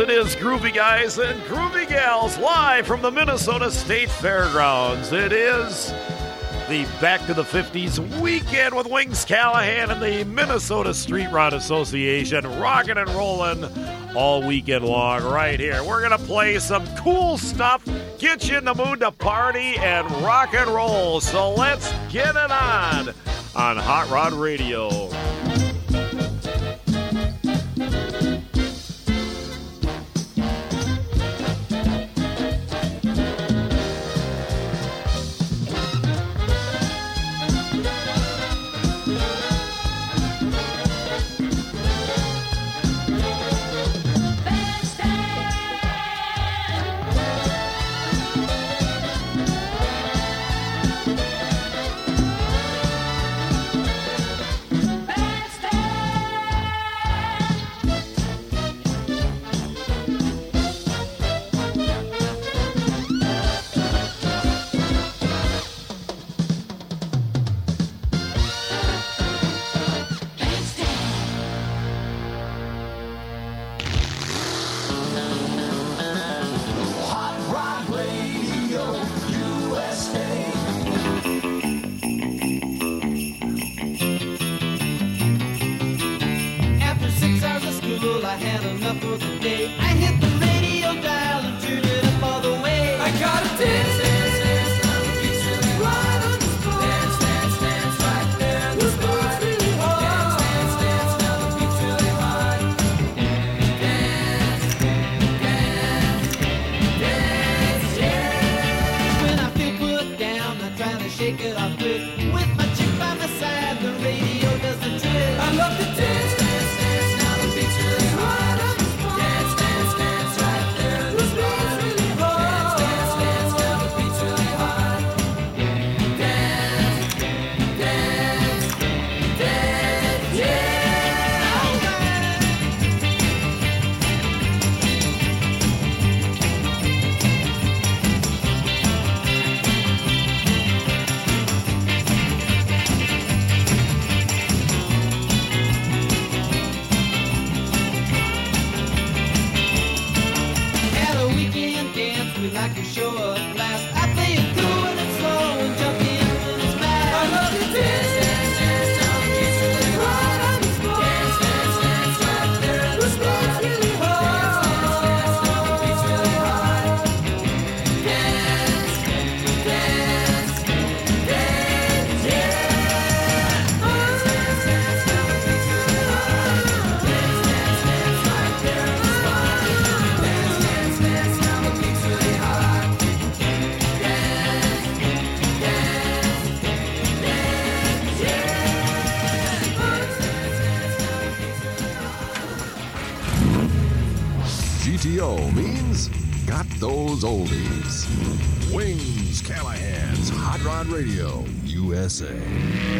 It is Groovy Guys and Groovy Gals live from the Minnesota State Fairgrounds. It is the Back to the 50s weekend with Wings Callahan and the Minnesota Street Rod Association rocking and rolling all weekend long right here. We're going to play some cool stuff, get you in the mood to party and rock and roll. So let's get it on on Hot Rod Radio. take it off. Say.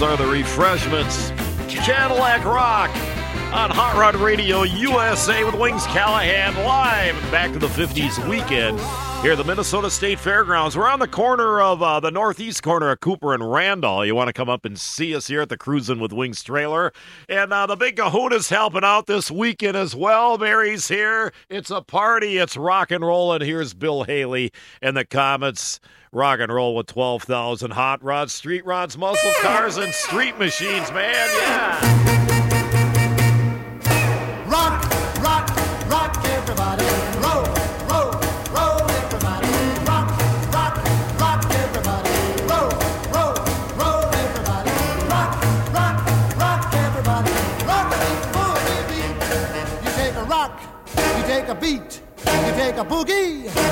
Are the refreshments. Cadillac Rock on Hot Rod Radio USA with Wings Callahan live. Back to the 50s weekend here at the Minnesota State Fairgrounds. We're on the corner of uh, the northeast corner of Cooper and Randall. You want to come up and see us here at the Cruising with Wings trailer. And uh, the Big Kahuna's helping out this weekend as well. Mary's here. It's a party. It's rock and roll. And here's Bill Haley and the Comets. Rock and roll with 12,000 hot rods, street rods, muscle cars, and street machines, man. Yeah. You take a boogie,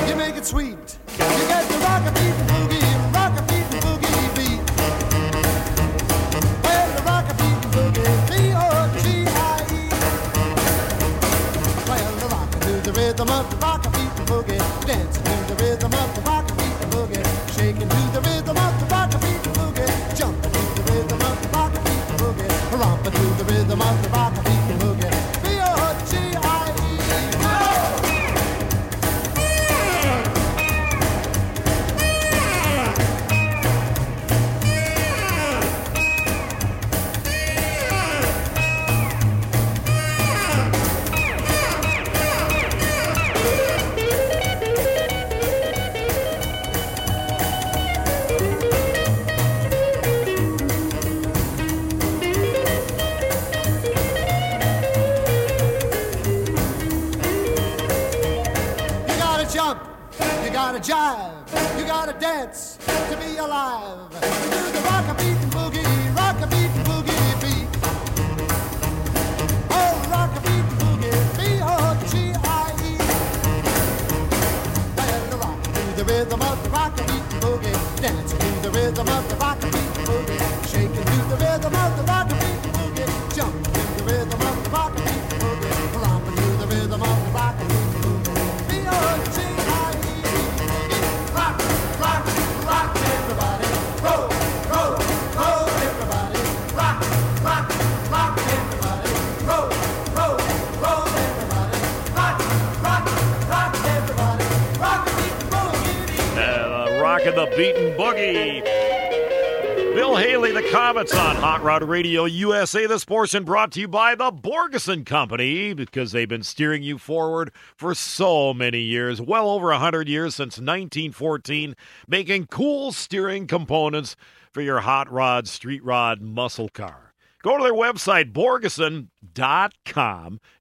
Comets on Hot Rod Radio USA. This portion brought to you by the Borgeson Company because they've been steering you forward for so many years, well over 100 years since 1914, making cool steering components for your hot rod, street rod, muscle car. Go to their website, borgeson.com.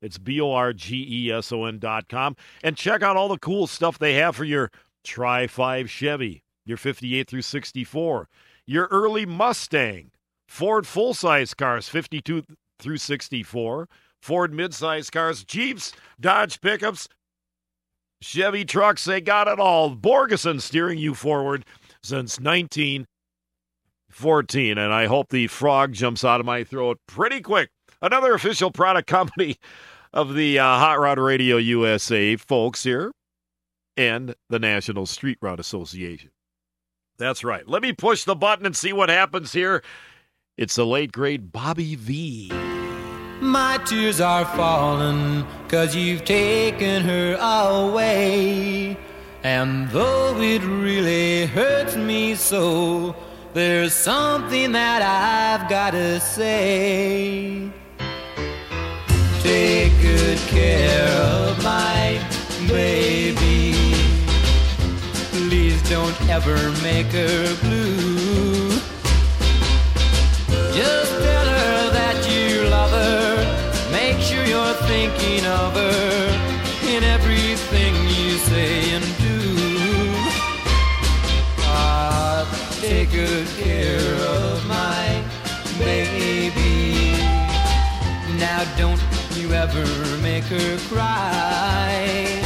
It's B O R G E S O N.com. And check out all the cool stuff they have for your Tri 5 Chevy, your 58 through 64, your early Mustang, Ford full size cars, 52 through 64, Ford midsize cars, Jeeps, Dodge pickups, Chevy trucks. They got it all. Borgeson steering you forward since 1914, and I hope the frog jumps out of my throat pretty quick. Another official product company of the uh, Hot Rod Radio USA folks here and the National Street Rod Association. That's right. Let me push the button and see what happens here. It's the late, great Bobby Vee. My tears are falling cause you've taken her away. And though it really hurts me so, there's something that I've gotta say. Take good care of my baby. Don't ever make her blue. Just tell her that you love her. Make sure you're thinking of her in everything you say and do. Ah, take good care of my baby. Now don't you ever make her cry.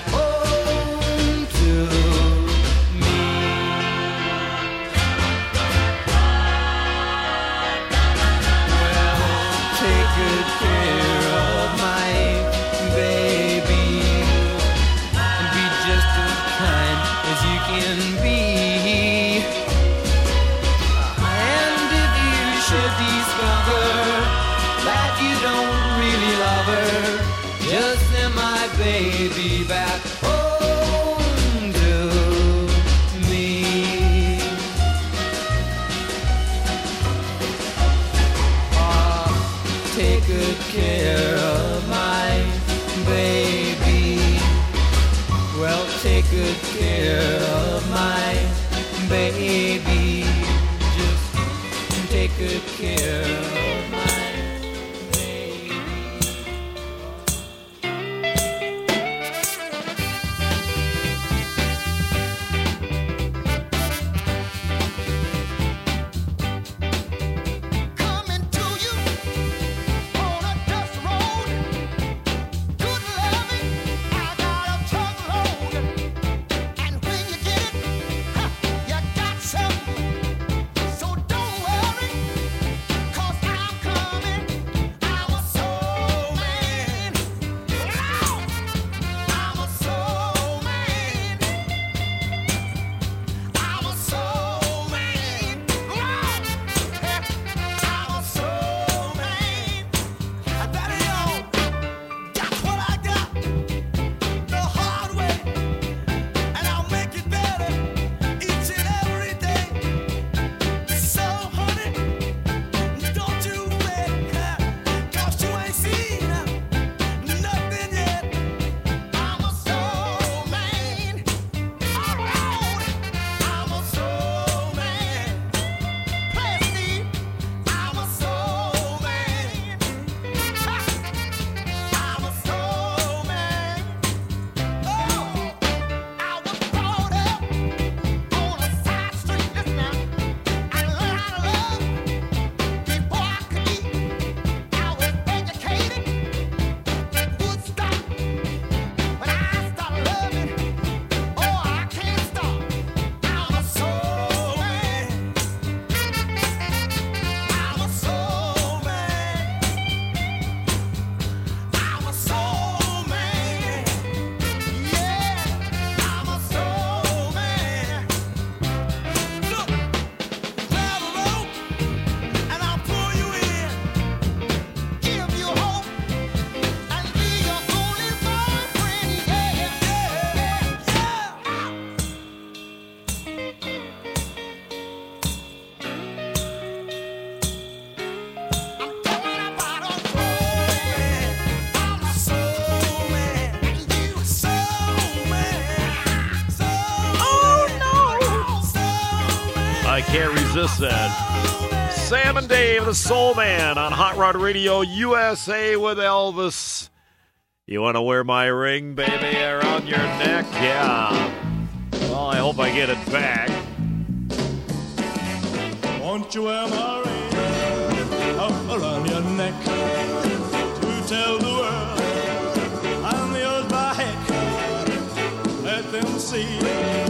just said. Sam and Dave, the Soul Man on Hot Rod Radio USA with Elvis. You want to wear my ring, baby, around your neck? Yeah. Well, I hope I get it back. Won't you wear my ring up around your neck to tell the world I'm yours by heck? Let them see.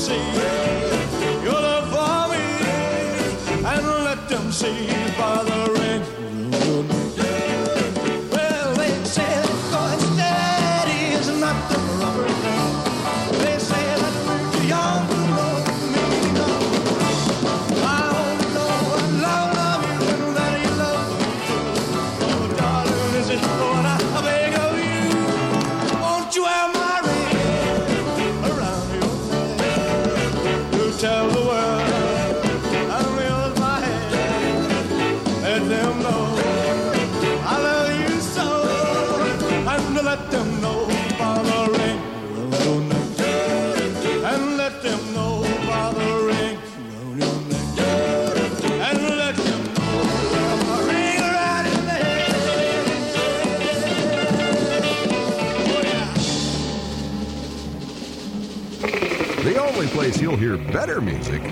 see. Your love for me, and let them see. hear better music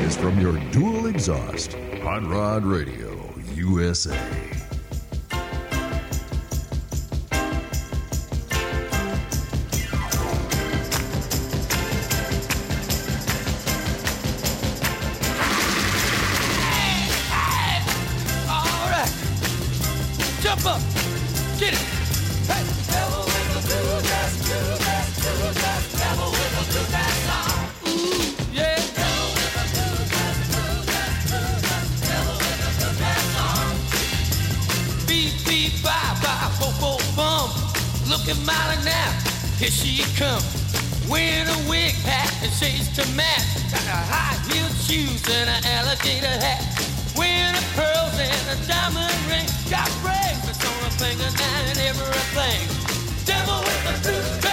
is from your dual exhaust, Hot Rod Radio USA. Here she comes, wearing a wig hat and shades to match. Got her high-heeled shoes and an alligator hat. Wearing her pearls and a diamond ring. Got bracelets on her finger and everything. Devil with a tooth.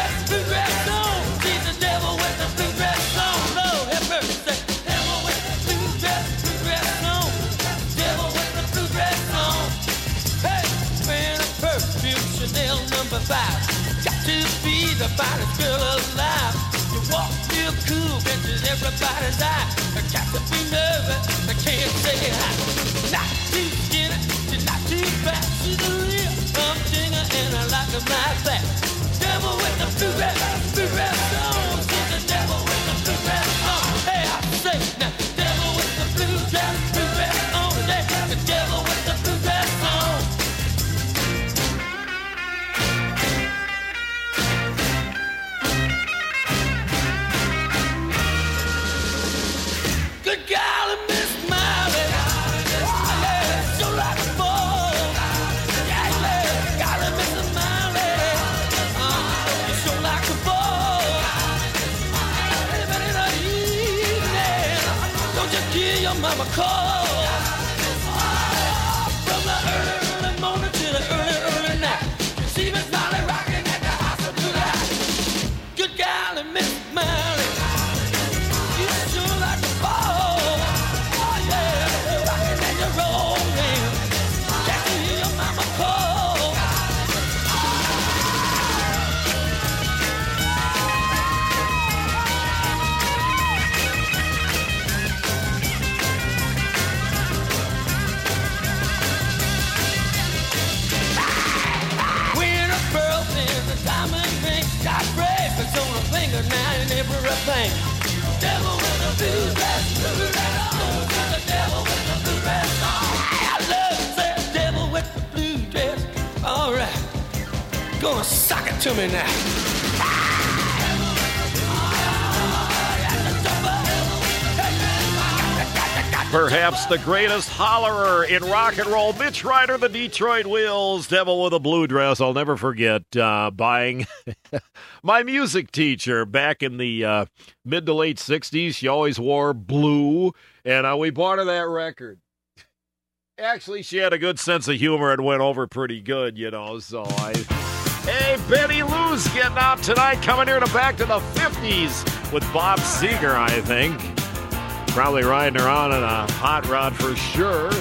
Everybody's feel alive. You walk real cool, catches everybody's eye. I got to be nervous, I can't say hi. Not too to me now. Perhaps the greatest hollerer in rock and roll, Mitch Ryder, the Detroit Wheels, Devil with a Blue Dress. I'll never forget uh, buying my music teacher back in the uh, mid to late 60s. She always wore blue, and uh, we bought her that record. Actually, she had a good sense of humor and went over pretty good, you know, so I. Hey, Betty Lou's getting out tonight, coming here to back to the 50s with Bob Seger, I think. Probably riding around in a hot rod for sure.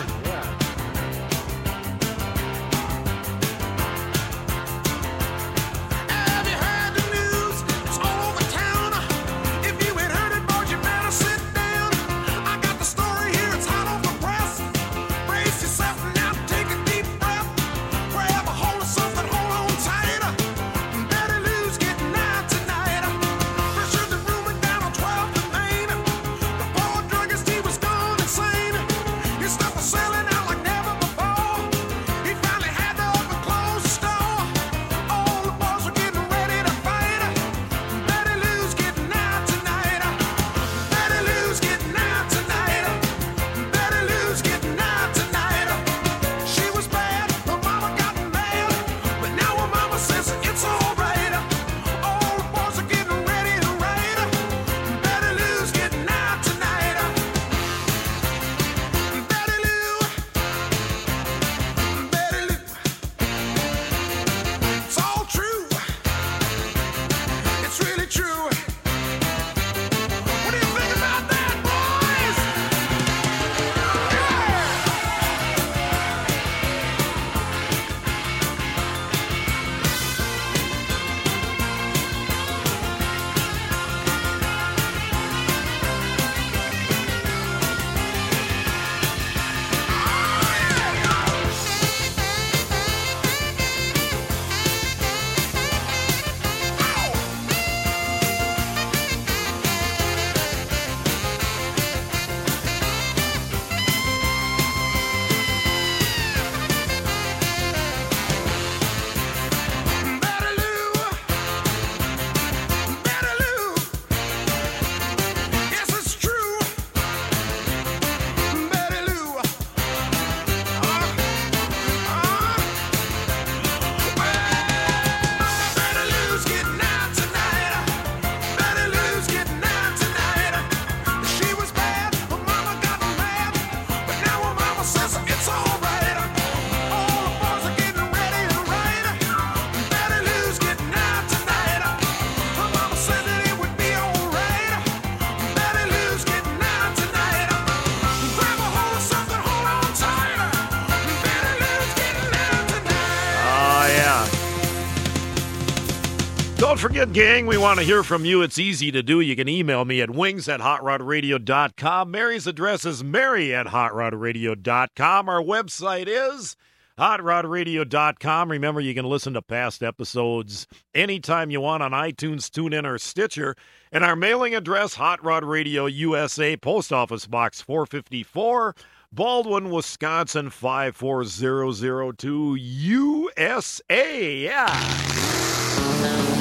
Forget, gang, we want to hear from you. It's easy to do. You can email me at wings at hotrodradio.com. Mary's address is mary at hotrodradio.com. Our website is hotrodradio.com. Remember, you can listen to past episodes anytime you want on iTunes, TuneIn, or Stitcher. And our mailing address, Hot Rod Radio USA, Post Office Box 454, Baldwin, Wisconsin 54002, USA. Yeah.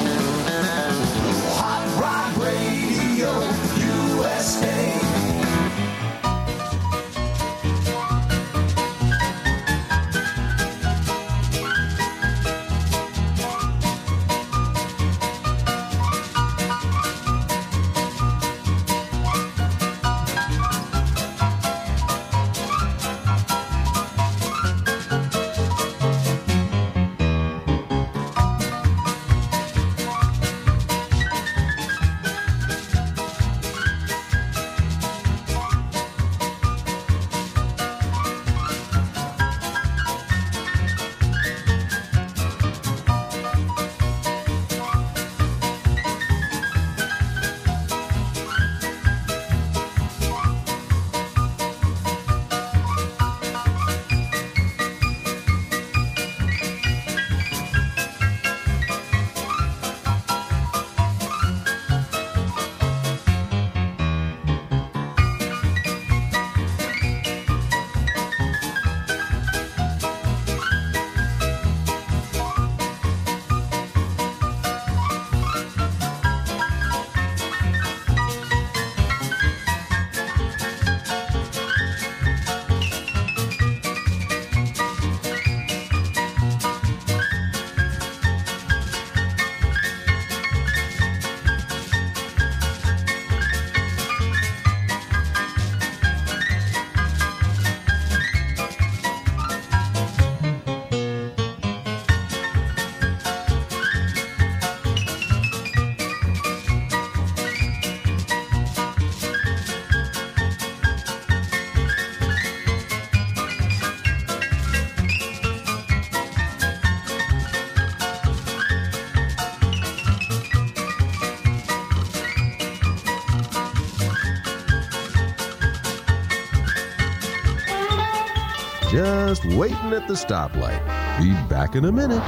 USA. Just waiting at the stoplight. Be back in a minute.